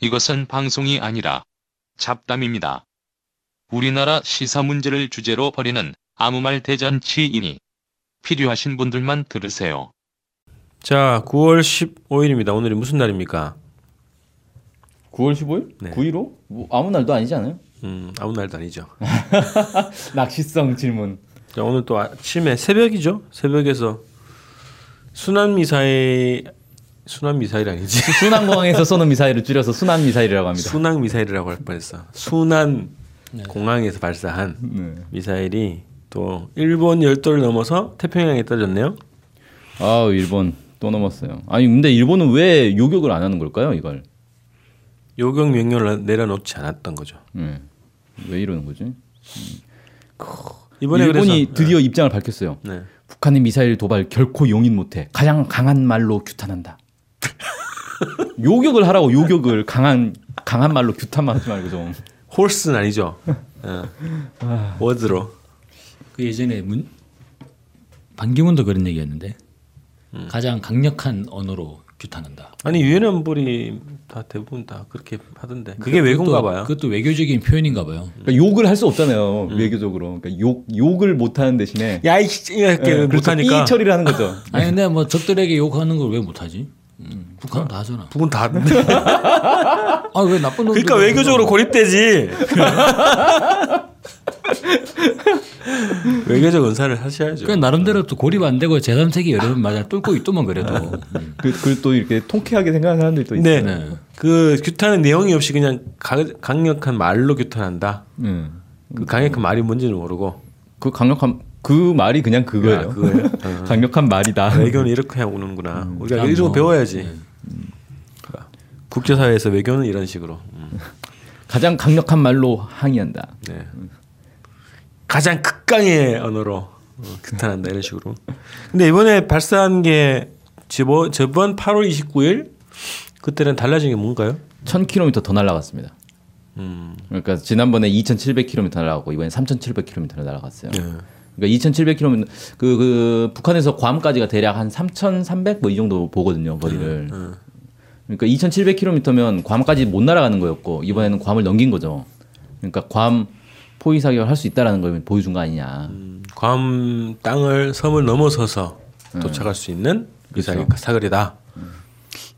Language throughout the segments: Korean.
이것은 방송이 아니라 잡담입니다. 우리나라 시사 문제를 주제로 벌이는 아무 말 대잔치이니 필요하신 분들만 들으세요. 자, 9월 15일입니다. 오늘이 무슨 날입니까? 9월 15일? 네. 915? 뭐 아무 날도 아니지 않아요? 음, 아무 날도 아니죠. 낚시성 질문. 자, 오늘 또 아침에 새벽이죠. 새벽에서 순환 미사일 순환 미사일 아니지? 순환공항에서 쏘는 미사일을 줄여서 순환 미사일이라고 합니다. 순항 미사일이라고 할 뻔했어. 순환 공항에서 발사한 네. 미사일이 또 일본 열도를 넘어서 태평양에 떨어졌네요. 아 일본 또 넘었어요. 아니 근데 일본은 왜 요격을 안 하는 걸까요 이걸? 요격 명령을 내려놓지 않았던 거죠. 네. 왜 이러는 거지? 음. 이번에 일본이 그래서, 드디어 입장을 밝혔어요. 네. 북한의 미사일 도발 결코 용인 못해. 가장 강한 말로 규탄한다. 요격을 하라고 요격을 강한 강한 말로 규탄만 하지 말고 좀. 홀스는 아니죠. 어. 워드로. 그 예전에 문 반기문도 그런 얘기했는데 가장 강력한 언어로 규탄한다. 아니 유엔 안보리 다 대부분 다 그렇게 하던데 그게 외국인가 봐요. 그것도 외교적인 표현인가 봐요. 그러니까 욕을 할 수 없잖아요 외교적으로. 그러니까 욕 욕을 못 하는 대신에 야이 이렇게 예, 그래서 못하니까 이 처리를 하는 거죠. 아니 근데 뭐 적들에게 욕하는 걸 왜 못 하지? 음, 북한은 다 하잖아. 북은 다. 아 왜 나쁜 놈? 그러니까 외교적으로 고립되지. 외교적 은사를 하셔야죠. 그 나름대로 또 고립 안 되고 제3세계 여러 번 맞아 뚫고 있더만 그래도. 음. 그, 그걸 또 이렇게 통쾌하게 생각하는 사람들도 있어요. 네. 네. 그 규탄은 내용이 없이 그냥 가, 강력한 말로 규탄한다. 음. 그 강력한 말이 뭔지는 모르고 그 강력한 그 말이 그냥 그거예요. 아? 어. 강력한 말이다. 외교는 이렇게 하고는구나. 우리가 아, 이런 거 뭐, 배워야지. 국제사회에서 외교는 이런 식으로. 음. 가장 강력한 말로 항의한다. 네. 가장 극강의 언어로 어, 규탄한다 이런 식으로. 근데 이번에 발사한 게 저번 저번 8월 29일 그때는 달라진 게 뭔가요? 1000km 더 날아갔습니다. 음. 그러니까 지난번에 2,700km 날아가고 이번에 3,700km 날아갔어요. 네. 그러니까 2,700km 그, 그 북한에서 괌까지가 대략 한 3,300 뭐 이 정도 보거든요 거리를. 네. 그러니까 2,700km면 괌까지 못 날아가는 거였고 이번에는 괌을 넘긴 거죠. 그러니까 괌 포위 사격을 할 수 있다라는 걸 보여준 거 아니냐. 음, 괌 땅을 섬을 넘어서서 네. 도착할 수 있는 미사일 그렇죠. 사거리다.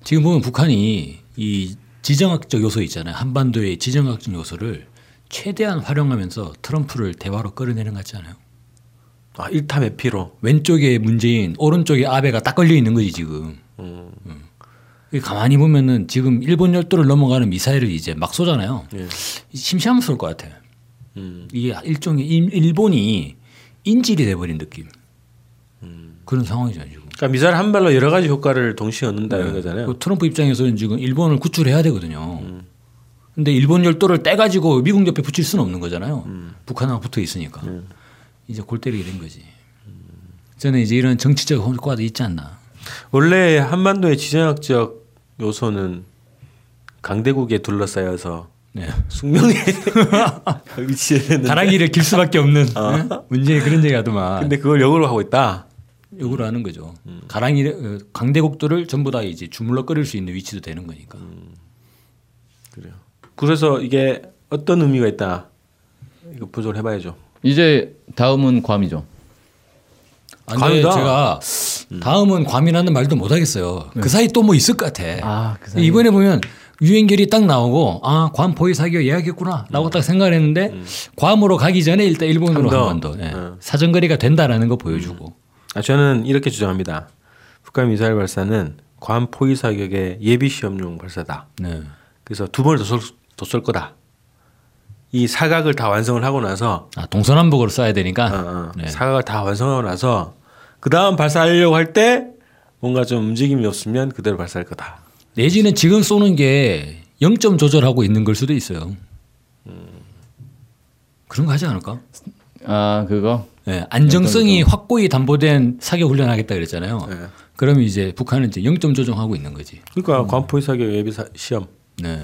지금 보면 북한이 이 지정학적 요소 있잖아요. 한반도의 지정학적 요소를 최대한 활용하면서 트럼프를 대화로 끌어내는 것 같지 않아요? 아, 일타매피로. 왼쪽에 문재인, 오른쪽에 아베가 딱 걸려 있는 거지 지금. 음. 이게 가만히 보면은 지금 일본 열도를 넘어가는 미사일을 이제 막 쏘잖아요. 예. 심심스러울 것 같아. 음. 이게 일종의 일- 일본이 인질이 돼버린 느낌. 그런 상황이잖아요 지금. 그러니까 미사일 한 발로 여러 가지 효과를 동시에 얻는다 이런 거잖아요. 그 트럼프 입장에서는 지금 일본을 구출해야 되거든요. 근데 일본 열도를 떼가지고 미국 옆에 붙일 수는 없는 거잖아요. 북한하고 붙어 있으니까. 이제 골 때리게 된 거지. 저는 이제 이런 정치적 효과도 있지 않나. 원래 한반도의 지정학적 요소는 강대국에 둘러싸여서 네. 숙명에 위치해 있는. 가랑이를 길 수밖에 없는 네? 문제에 그런 얘기 하더만 근데 그걸 역으로 하고 있다. 욕을 하는 거죠. 가랑이 어, 강대국들을 전부 다 이제 주물러 끓일 수 있는 위치도 되는 거니까. 그래요. 그래서 이게 어떤 의미가 있다. 이거 분석을 해봐야죠. 이제 다음은 괌이죠. 아, 괌이다. 제가 다음은 괌이라는 말도 못 하겠어요. 그 사이 또 뭐 있을 것 같아. 아, 그 사이. 이번에 보면 유엔결이 딱 나오고 아, 괌 포위 사격 예약했구나라고 딱 생각을 했는데 괌으로 가기 전에 일단 일본으로 한 더. 번 더. 예. 어. 사정거리가 된다라는 거 보여주고. 아, 저는 이렇게 주장합니다. 북한 미사일 발사는 괌 포위 사격의 예비 시험용 발사다. 네. 그래서 두 번을 더쏠 거다. 이 사각을 다 완성을 하고 나서 아, 동서남북으로 써야 되니까. 어, 어, 네. 사각을 다 완성하고 나서 그 다음 발사하려고 할 때 뭔가 좀 움직임이 없으면 그대로 발사할 거다. 내지는 지금 쏘는 게 0점 조절하고 있는 걸 수도 있어요. 그런 거 하지 않을까? 아 그거 예, 안정성이 확고히 담보된 사격 훈련하겠다 그랬잖아요. 네. 그러면 이제 북한은 이제 0점 조정하고 있는 거지. 그러니까 괌 포위 사격 예비 사- 시험. 네.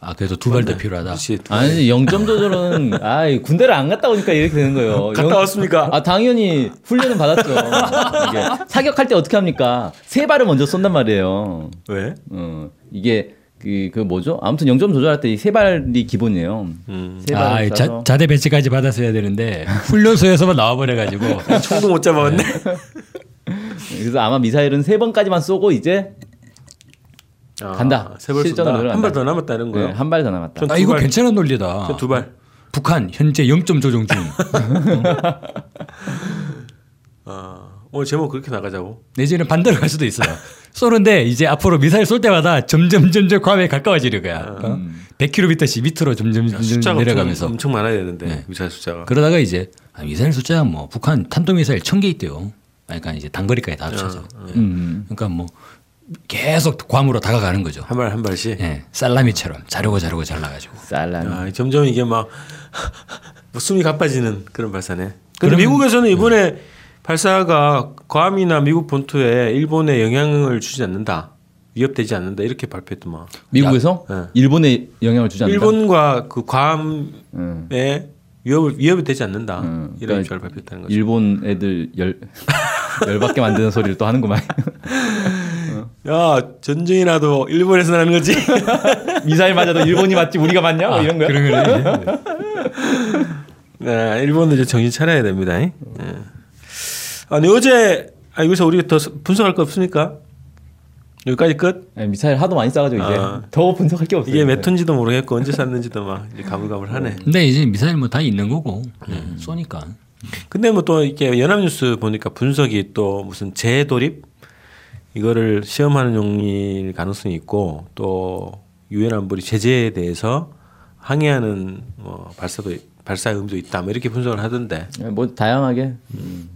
아 그래도 두발 더 필요하다. 그렇지. 아니 0점 조절은 아 군대를 안 갔다 오니까 이렇게 되는 거예요. 갔다 영- 왔습니까? 아 당연히 훈련은 받았죠. 이게 사격할 때 어떻게 합니까? 세 발을 먼저 쏜단 말이에요. 왜? 어, 이게 그, 그 뭐죠? 아무튼 영점 조절할 때 이 세 발이 기본이에요. 음. 세 아, 발을 자, 자대 배치까지 받았어야 되는데 훈련소에서만 나와버려가지고 총도 못 잡아왔네. 그래서 아마 미사일은 세 번까지만 쏘고 이제 간다. 아, 세발 실전으로 쏜다. 들어간다. 한발 더 남았다는 거예요. 네, 한발 더 남았다. 전아두 이거 발. 괜찮은 논리다. 두 발. 북한 현재 0점 조정 중. 아, 오늘 제목 그렇게 나가자고. 내지는 반대로 갈 수도 있어요. 쏘는데 이제 앞으로 미사일 쏠 때마다 점점 점점 괌에 가까워지는 거야. 어? 100km씩 밑으로 점점 점점 숫자가 내려가면서. 엄청, 엄청 많아야 되는데 네. 미사일 숫자가. 그러다가 이제 아, 미사일 숫자가 뭐 북한 탄도 미사일 1000개 있대요. 그러니까 이제 단거리까지 다 합쳐서. 음. 그러니까 뭐 계속 괌으로 다가가는 거죠. 한 발 한 발씩. 예, 살라미처럼 자르고 자르고 잘라가지고. 살람. 아, 점점 이게 막 뭐 숨이 가빠지는 그런 발사네. 그러면- 미국에서는 이번에 발사가 괌이나 미국 본토에 일본에 영향을 주지 않는다. 위협되지 않는다. 이렇게 발표했더만. 미국에서 네. 일본에 영향을 주지 않는다. 일본과 그 괌에 음. 위협을 위협이 되지 않는다. 음, 이런 그러니까 발표했다는 거죠. 일본 애들 열 열받게 만드는 소리를 또 하는구만. 야 전쟁이라도 일본에서 나는 거지. 미사일 맞아도 일본이 맞지 우리가 맞냐? 뭐 이런 거야. 그런 거네. 네, 일본도 이제 정신 차려야 됩니다. 네. 아니 어제 아 여기서 우리가 더 분석할 거 없습니까? 여기까지 끝? 네, 미사일 하도 많이 쏴가지고 이제 아. 더 분석할 게 없어요. 이게 몇 톤지도 모르겠고 언제 샀는지도 막 이제 가물가물하네. 근데 이제 미사일 뭐 다 있는 거고 네, 쏘니까. 근데 뭐 또 이렇게 연합뉴스 보니까 분석이 또 무슨 재도립 이거를 시험하는 용일 가능성이 있고 또 유엔 안보리 제재에 대해서 항의하는 뭐 발사도 발사 의미도 있다. 뭐 이렇게 분석을 하던데. 뭐 다양하게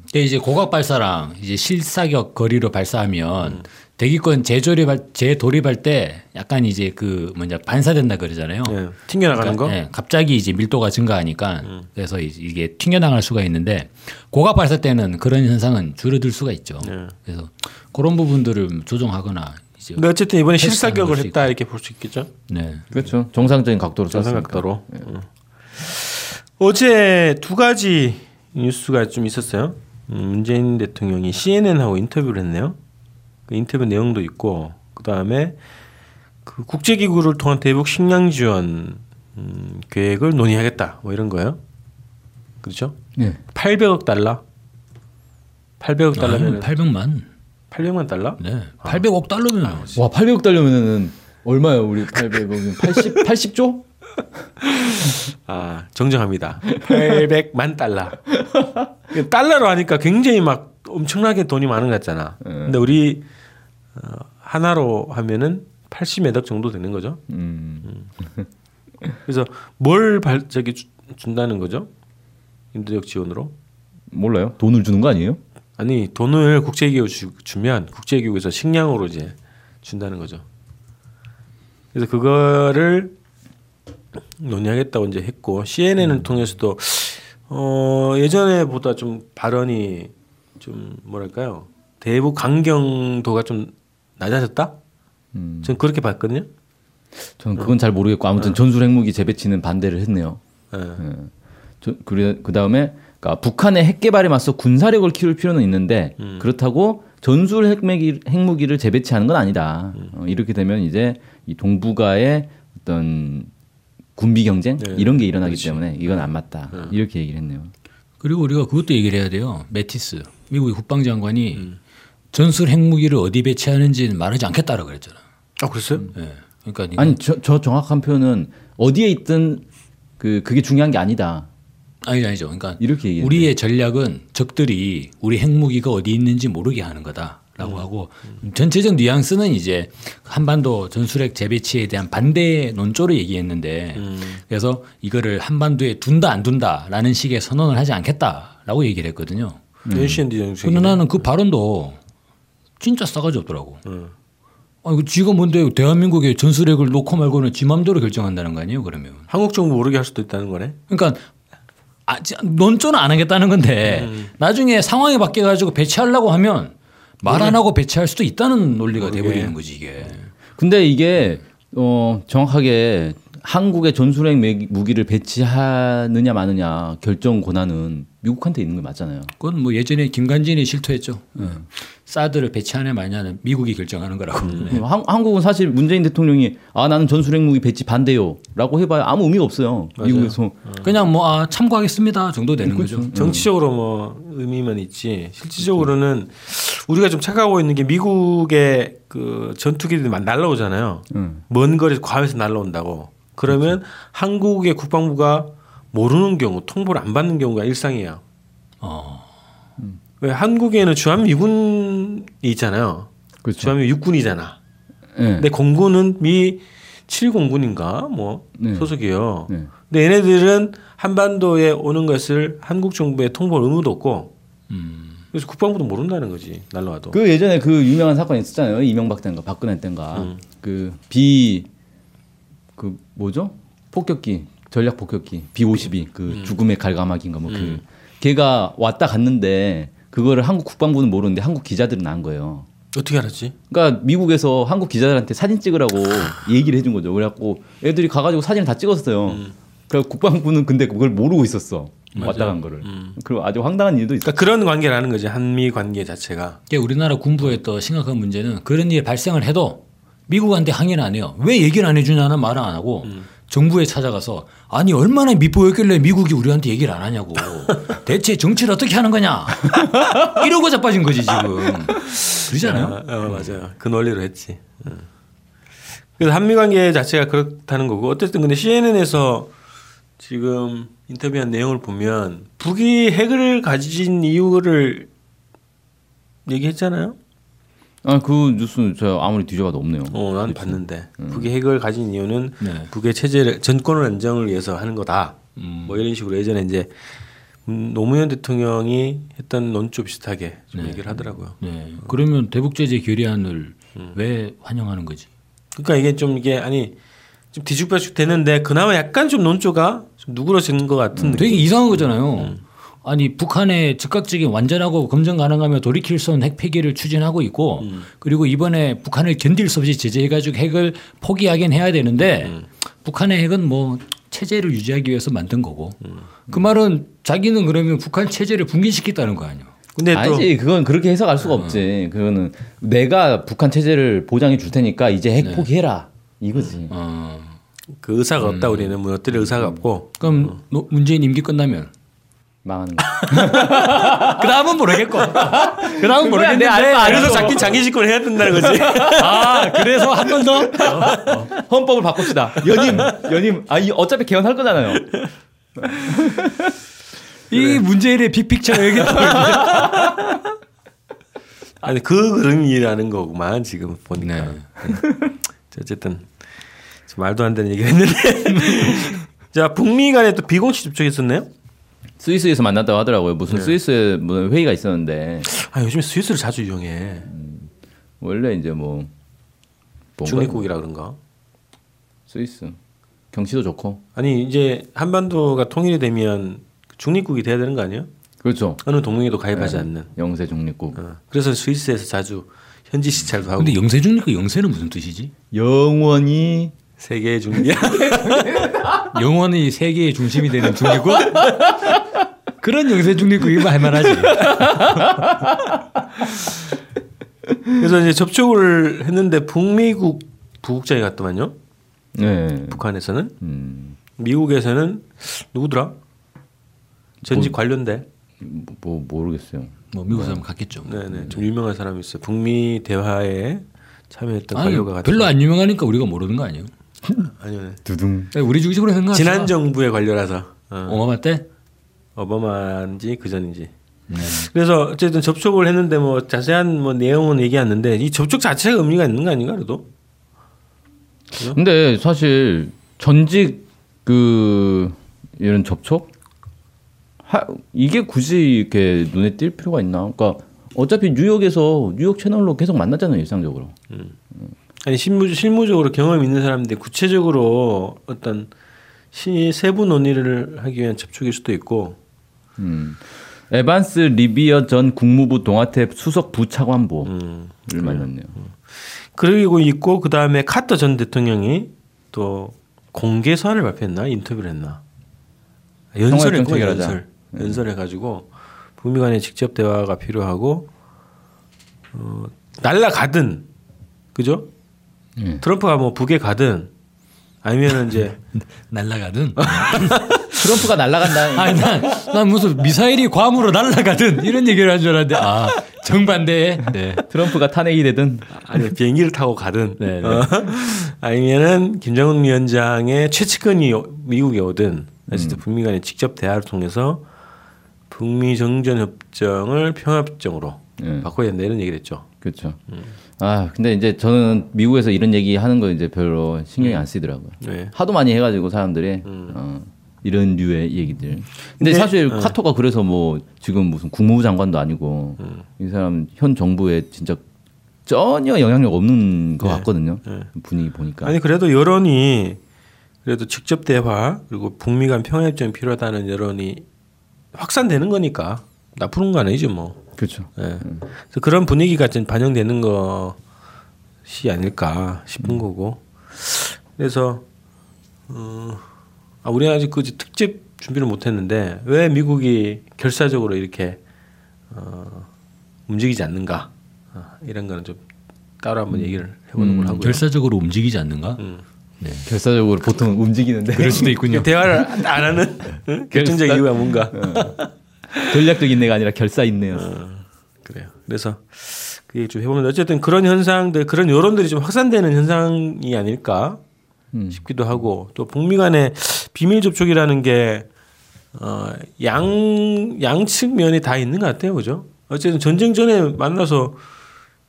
근데 이제 고각 발사랑 이제 실사격 거리로 발사하면 대기권 재조립할 재도립할 때 약간 이제 그 뭐냐 반사된다 그러잖아요. 예, 튕겨 나가는 거. 예, 갑자기 이제 밀도가 증가하니까 그래서 이- 이게 튕겨나갈 수가 있는데 고각 발사 때는 그런 현상은 줄어들 수가 있죠. 예. 그래서 그런 부분들을 조정하거나 이제 근데 어쨌든 이번에 실사격을 했다 이렇게 볼 수 있겠죠. 네. 그렇죠. 정상적인 각도로 정상. 각도로. 음. 어제 두 가지 뉴스가 좀 있었어요. 음, 문재인 대통령이 CNN하고 인터뷰를 했네요. 그 인터뷰 내용도 있고 그 다음에 그 국제기구를 통한 대북 식량 지원 음, 계획을 논의하겠다 뭐 이런 거예요. 그렇죠? 예. 800억 달러. 800억 아, 달러면 800만. 800만 달러? 네. 800억 달러면 와 800억 달려면은 얼마예요? 우리 800억 80 80조? 아 정정합니다. 800만 달러. 달러로 하니까 굉장히 막 엄청나게 돈이 많은 것 같잖아. 근데 우리 어, 하나로 하면은 80몇 억 정도 되는 거죠. 음. 그래서 뭘 발, 저기 주, 준다는 거죠? 인도적 지원으로? 몰라요. 돈을 주는 거 아니에요? 아니 돈을 국제기구 주, 주면 국제기구에서 식량으로 이제 준다는 거죠. 그래서 그거를 논의하겠다고 이제 했고 CNN을 통해서도 어 예전에보다 좀 발언이 좀 뭐랄까요 대북 강경도가 좀 낮아졌다. 음. 전 그렇게 봤거든요. 저는 그건 잘 모르겠고 아무튼 전술 핵무기 재배치는 반대를 했네요. 예. 예. 저, 그래 그 다음에 그러니까 북한의 핵 개발에 맞서 군사력을 키울 필요는 있는데 그렇다고 전술 핵무기, 핵무기를 재배치하는 건 아니다. 어, 이렇게 되면 이제 이 동북아의 어떤 군비 경쟁 네. 이런 게 일어나기 때문에 이건 안 맞다. 이렇게 얘기를 했네요. 그리고 우리가 그것도 얘기를 해야 돼요. 메티스 미국의 국방장관이 전술 핵무기를 어디 배치하는지는 말하지 않겠다라고 그랬잖아. 아 그랬어요? 예. 그러니까 아니 저, 저 정확한 표현은 어디에 있든 그 그게 중요한 게 아니다. 아니 아니죠. 그러니까 이렇게 얘기했는데. 우리의 전략은 적들이 우리 핵무기가 어디 있는지 모르게 하는 거다라고 하고 전체적 뉘앙스는 이제 한반도 전술핵 재배치에 대한 반대 논조를 얘기했는데 그래서 이거를 한반도에 둔다 안 둔다라는 식의 선언을 하지 않겠다라고 얘기를 했거든요. 정책. 근데 나는 그 발언도 진짜 싸가지 없더라고. 아, 이거 지가 뭔데 대한민국의 전술핵을 놓고 말고는 지 맘대로 결정한다는 거 아니에요, 그러면. 한국 정부 모르게 할 수도 있다는 거네. 그러니까 아, 지- 논조는 안 하겠다는 건데 나중에 상황이 바뀌어 가지고 배치하려고 하면 말 안 하고 배치할 수도 있다는 논리가 돼 버리는 거지 이게. 근데 이게 어 정확하게 한국에 전술핵 매- 무기를 배치하느냐 마느냐 결정 권한은 미국한테 있는 게 맞잖아요. 그건 뭐 예전에 김관진이 실토했죠. 예. 사드를 배치하냐 마냐는 미국이 결정하는 거라고. 네. 한, 한국은 사실 문재인 대통령이 아 나는 전술핵 무기 배치 반대요라고 해봐야 아무 의미가 없어요. 미국에서 그냥 뭐 아, 참고하겠습니다 정도 되는 거죠. 정치적으로 뭐 의미만 있지 실질적으로는 우리가 좀 착각하고 있는 게 미국의 그 전투기들이 막 날라오잖아요. 음. 먼 거리 괌에서 날라온다고. 그러면 한국의 국방부가 모르는 경우 통보를 안 받는 경우가 일상이에요. 어. 왜 한국에는 주한미군이 있잖아요. 그렇죠. 주한미 육군이잖아. 네. 근데 공군은 미 7공군인가 뭐 네. 소속이에요. 네. 근데 얘네들은 한반도에 오는 것을 한국 정부에 통보할 의무도 없고 음. 그래서 국방부도 모른다는 거지 날라와도. 그 예전에 그 유명한 사건 있었잖아요. 이명박 때인가 박근혜 때인가 그비 그 뭐죠? 폭격기 전략 폭격기 B 52그 죽음의 갈가마기인가 뭐그 걔가 왔다 갔는데 그거를 한국 국방부는 모르는데 한국 기자들은 안 거예요. 어떻게 알았지? 그러니까 미국에서 한국 기자들한테 사진 찍으라고 얘기를 해준 거죠. 그래갖고 애들이 가가지고 사진을 다 찍었어요. 그래서 국방부는 근데 그걸 모르고 있었어. 왔다 간 거를. 그리고 아주 황당한 일도 있어. 그러니까 그런 관계라는 거지 한미 관계 자체가. 이게 우리나라 군부의 또 심각한 문제는 그런 일이 발생을 해도 미국한테 항의는 안 해요. 왜 얘기를 안 해주냐는 말을 안 하고 정부에 찾아가서 아니 얼마나 밉보였길래 미국이 우리한테 얘기를 안 하냐고 대체 정치를 어떻게 하는 거냐 이러고 자빠진 거지 지금 그러잖아요. 어, 어, 맞아요. 그 논리로 했지. 어. 그래서 한미 관계 자체가 그렇다는 거고 어쨌든 근데 CNN에서 지금 인터뷰한 내용을 보면 북이 핵을 가진 이유를 얘기했잖아요. 아그 뉴스 저 아무리 뒤져봐도 없네요. 어, 난 봤는데 북이 핵을 가진 이유는 네. 북의 체제를 전권 안정을 위해서 하는 거다. 음. 뭐 이런 식으로 예전에 이제 음, 노무현 대통령이 했던 논조 비슷하게 좀 네. 얘기를 하더라고요. 네. 그러면 대북 제재 결의안을 왜 환영하는 거지? 그러니까 이게 좀 이게 아니 좀 뒤죽박죽 되는데 그나마 약간 좀 논조가 좀 누그러지는 것 같은 느낌. 되게 이상한 거잖아요. 아니 북한의 즉각적인 완전하고 검증 가능하며 돌이킬 수 없는 핵 폐기를 추진하고 있고 그리고 이번에 북한을 견딜 수 없이 제재해가지고 핵을 포기하긴 해야 되는데 북한의 핵은 뭐 체제를 유지하기 위해서 만든 거고. 그 말은 자기는 그러면 북한 체제를 붕괴시켰다는 거 아니에요. 근데 또 아니지 그건 그렇게 해석할 수가 없지. 그거는 내가 북한 체제를 보장해 줄 테니까 이제 핵 포기해라. 이거지. 어. 그 의사가 없다 우리는 무너뜨릴 의사가 없고. 그럼 노- 문재인 임기 끝나면 망하는 거. 그 다음은 모르겠고 그 다음은 모르겠는데 그래서 잡긴 장기 집권을 해야 된다는 거지. 아 그래서 한 번더 헌법을 바꿉시다. 연임 연임 아이 어차피 개헌할 거잖아요. 이 문재인의 빅픽처가 여기 또 아니 그 그림이라는 거구만 지금 보니까. 네. 네. 어쨌든 좀 말도 안 되는 얘기를 했는데. 자 북미 간에 또 비공식 접촉했었네요. 스위스에서 만났다고 하더라고요. 무슨 스위스에 뭐 회의가 있었는데 아 요즘에 스위스를 자주 이용해. 원래 이제 뭐 중립국이라 그런가. 스위스 경치도 좋고 아니 이제 한반도가 통일이 되면 중립국이 돼야 되는 거 아니에요? 그렇죠. 어느 동맹에도 가입하지 않는. 영세 중립국. 어. 그래서 스위스에서 자주 현지 시찰도 하고 근데 영세 중립국 영세는 무슨 뜻이지? 영원히 세계의 중립. 영원히 세계의 중심이 되는 중립국? 그런 영세 중립국이면 할만하지. 그래서 이제 접촉을 했는데 북미국 부국장이 갔더만요. 네. 북한에서는 음, 미국에서는 누구더라? 전직 관련대. 뭐, 뭐 모르겠어요. 뭐 미국 사람 갔겠죠. 네네 좀 유명한 사람이 있어요. 북미 대화에 참여했던 관료가 같은. 별로 안 유명하니까 우리가 모르는 거 아니에요? 아니요. 두둥. 우리 중식으로 생각하자. 지난 정부의 관료라서 어. 오바마 때? 오바마인지 그 전인지. 네. 그래서 어쨌든 접촉을 했는데 뭐 자세한 뭐 내용은 얘기 안 했는데 이 접촉 자체가 의미가 있는 거 아닌가 그래도? 근데 사실 전직 그 이런 접촉 하, 이게 굳이 이렇게 눈에 띌 필요가 있나? 그러니까 어차피 뉴욕에서 뉴욕 채널로 계속 만났잖아요 일상적으로. 아니 실무 실무적으로 경험 있는 사람인데 구체적으로 어떤 시 세부 논의를 하기 위한 접촉일 수도 있고 음. 에반스 리비어 전 국무부 동아태 수석 부차관보를 음. 만났네요. 그리고 있고 그 다음에 카터 전 대통령이 또 공개 서한을 발표했나 인터뷰를 했나 연설을 했구나 평화협정 연설 연설해가지고 북미 간의 직접 대화가 필요하고 어, 날라가든 그죠? 예. 트럼프가 뭐 북에 가든 아니면 이제 날라가든. 트럼프가 날아간다. 아니 난, 난 무슨 미사일이 괌으로 날아가든 이런 얘기를 한 줄 알았는데 아 정반대. 네. 트럼프가 탄핵이 되든 아니 비행기를 타고 가든 네, 네. 어, 아니면은 김정은 위원장의 최측근이 오- 미국에 오든 어쨌든 북미 간의 직접 대화를 통해서 북미 정전 협정을 평화협정으로 네. 바꿔야 된다 이런 얘기를 했죠. 그렇죠. 아 근데 이제 저는 미국에서 이런 얘기 하는 거 이제 별로 신경이 안 쓰이더라고요. 네. 하도 많이 해가지고 사람들이 어, 이런 류의 얘기들. 근데, 근데- 사실 어. 카토가 그래서 뭐 지금 무슨 국무부 장관도 아니고 이 사람 현 정부에 진짜 전혀 영향력 없는 것 네. 같거든요. 네. 분위기 보니까. 아니 그래도 여론이 그래도 직접 대화 그리고 북미 간 평화협정이 필요하다는 여론이 확산되는 거니까 나쁘는 거 아니죠 뭐. 그렇죠. 예. 그래서 그런 분위기가 좀 반영되는 것이 아닐까 싶은 거고. 그래서 어, 아, 우리는 아직 그 특집 준비를 못했는데 왜 미국이 결사적으로 이렇게 어, 움직이지 않는가 어, 이런 거는 좀 따로 한번 얘기를 해보는 걸 하고요. 결사적으로 움직이지 않는가? 결사적으로 보통 움직이는데 그럴 수도 있군요. 대화를 안 하는 응? 결정적 이유가 뭔가 전략적 인내가 아니라 결사 인내요. 그래요. 그래서 그 얘기 좀 해보면 어쨌든 그런 현상들 그런 여론들이 좀 확산되는 현상이 아닐까 음. 싶기도 하고 또 북미 간의 비밀 접촉이라는 게 어, 양 양측 면이 다 있는 것 같아요, 그죠? 어쨌든 전쟁 전에 만나서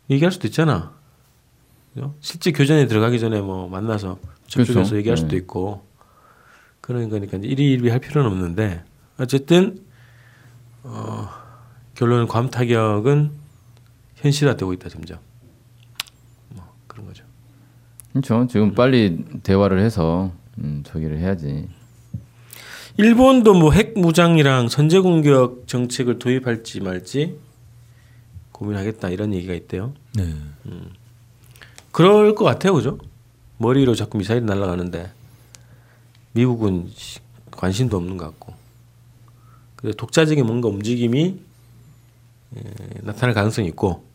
얘기할 수도 있잖아. 그죠? 실제 교전에 들어가기 전에 뭐 만나서 접촉해서 그렇죠. 얘기할 수도 네. 있고 그런 거니까 이제 일희일비 할 필요는 없는데 어쨌든 어, 결론은 괌 타격은 현실화되고 있다 점점. 뭐 그런 거죠. 그렇죠. 지금 빨리 대화를 해서 음, 저기를 해야지. 일본도 뭐 핵 무장이랑 선제 공격 정책을 도입할지 말지 고민하겠다 이런 얘기가 있대요. 네. 그럴 것 같아요, 그죠? 머리로 자꾸 미사일이 날아가는데 미국은 씨, 관심도 없는 것 같고. 그래서 독자적인 뭔가 움직임이 에, 나타날 가능성이 있고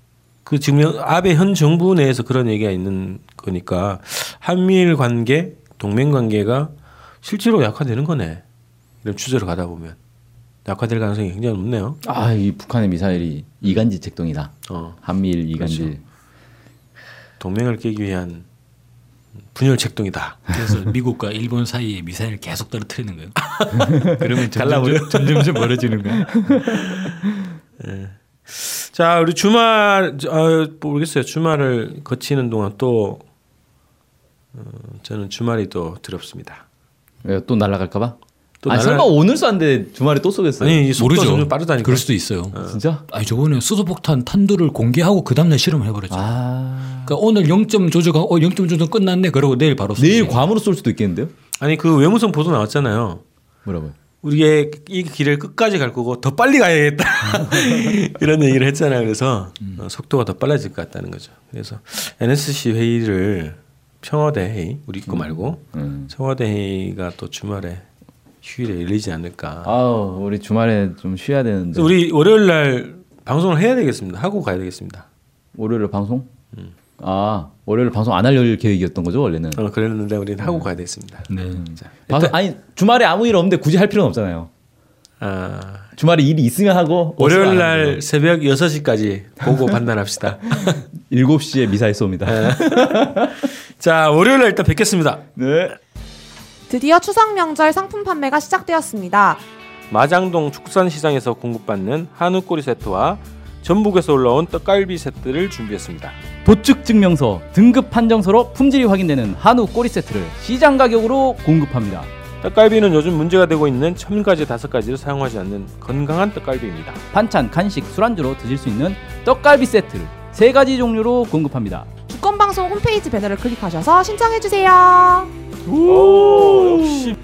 그 지금 현- 아베 현 정부 내에서 그런 얘기가 있는 거니까 한미일 관계, 동맹 관계가 실제로 약화되는 거네. 이런 추세로 가다 보면 약화될 가능성이 굉장히 높네요. 아, 이 북한의 미사일이 이간질 책동이다. 어, 한미일 이간질. 그렇죠. 동맹을 깨기 위한 분열 책동이다. 그래서 미국과 일본 사이에 미사일을 계속 떨어뜨리는 거예요. 그러면 점점 점 점 점 멀어지는 거예요. 자, 우리 주말 어, 모르겠어요. 주말을 거치는 동안 또 어, 저는 주말이 또 두렵습니다. 왜요? 또 날아갈까봐? 또 아니 설마 오늘 쐈는데 주말에 또 쏘겠어요? 아니, 모르죠. 점점 빠르다니까. 그럴 수도 있어요. 진짜? 아니 저번에 수소폭탄 탄두를 공개하고 그 다음날 실험을 해버렸죠. 아 그러니까 오늘 0점 조조가 어 0점 조조 끝났네. 그러고 내일 바로 내일 쏘지. 괌으로 쏠 수도 있겠는데요? 아니 그 외무성 보도 나왔잖아요. 뭐라고요? 우리의 이 길을 끝까지 갈 거고 더 빨리 가야겠다 이런 얘기를 했잖아요. 그래서 어, 속도가 더 빨라질 것 같다는 거죠. 그래서 NSC 회의를 청와대 회의 우리 거 말고 음. 청와대 회의가 또 주말에 휴일에 열리지 않을까. 아우 우리 주말에 좀 쉬어야 되는데 우리 월요일 날 방송을 해야 되겠습니다. 하고 가야 되겠습니다. 월요일 방송? 아 월요일 방송 안 할 계획이었던 거죠 원래는? 어, 그랬는데 우리는 하고 가야 되겠습니다. 네. 자, 방송, 아니 주말에 아무 일 없는데 굳이 할 필요는 없잖아요. 아, 주말에 일이 있으면 하고 월요일 날. 새벽 6시까지 보고 판단합시다. 7시에 미사일 쏩니다. 자, 월요일 날 일단 뵙겠습니다. 네. 드디어 추석 명절 상품 판매가 시작되었습니다. 마장동 축산시장에서 공급받는 한우 꼬리 세트와 전북에서 올라온 떡갈비 세트를 준비했습니다. 도축 증명서, 등급 판정서로 품질이 확인되는 한우 꼬리 세트를 시장 가격으로 공급합니다. 떡갈비는 요즘 문제가 되고 있는 첨가제 다섯 가지를 사용하지 않는 건강한 떡갈비입니다. 반찬, 간식, 술안주로 드실 수 있는 떡갈비 세트를 세 가지 종류로 공급합니다. 주권방송 홈페이지 배너를 클릭하셔서 신청해주세요. 오, 역시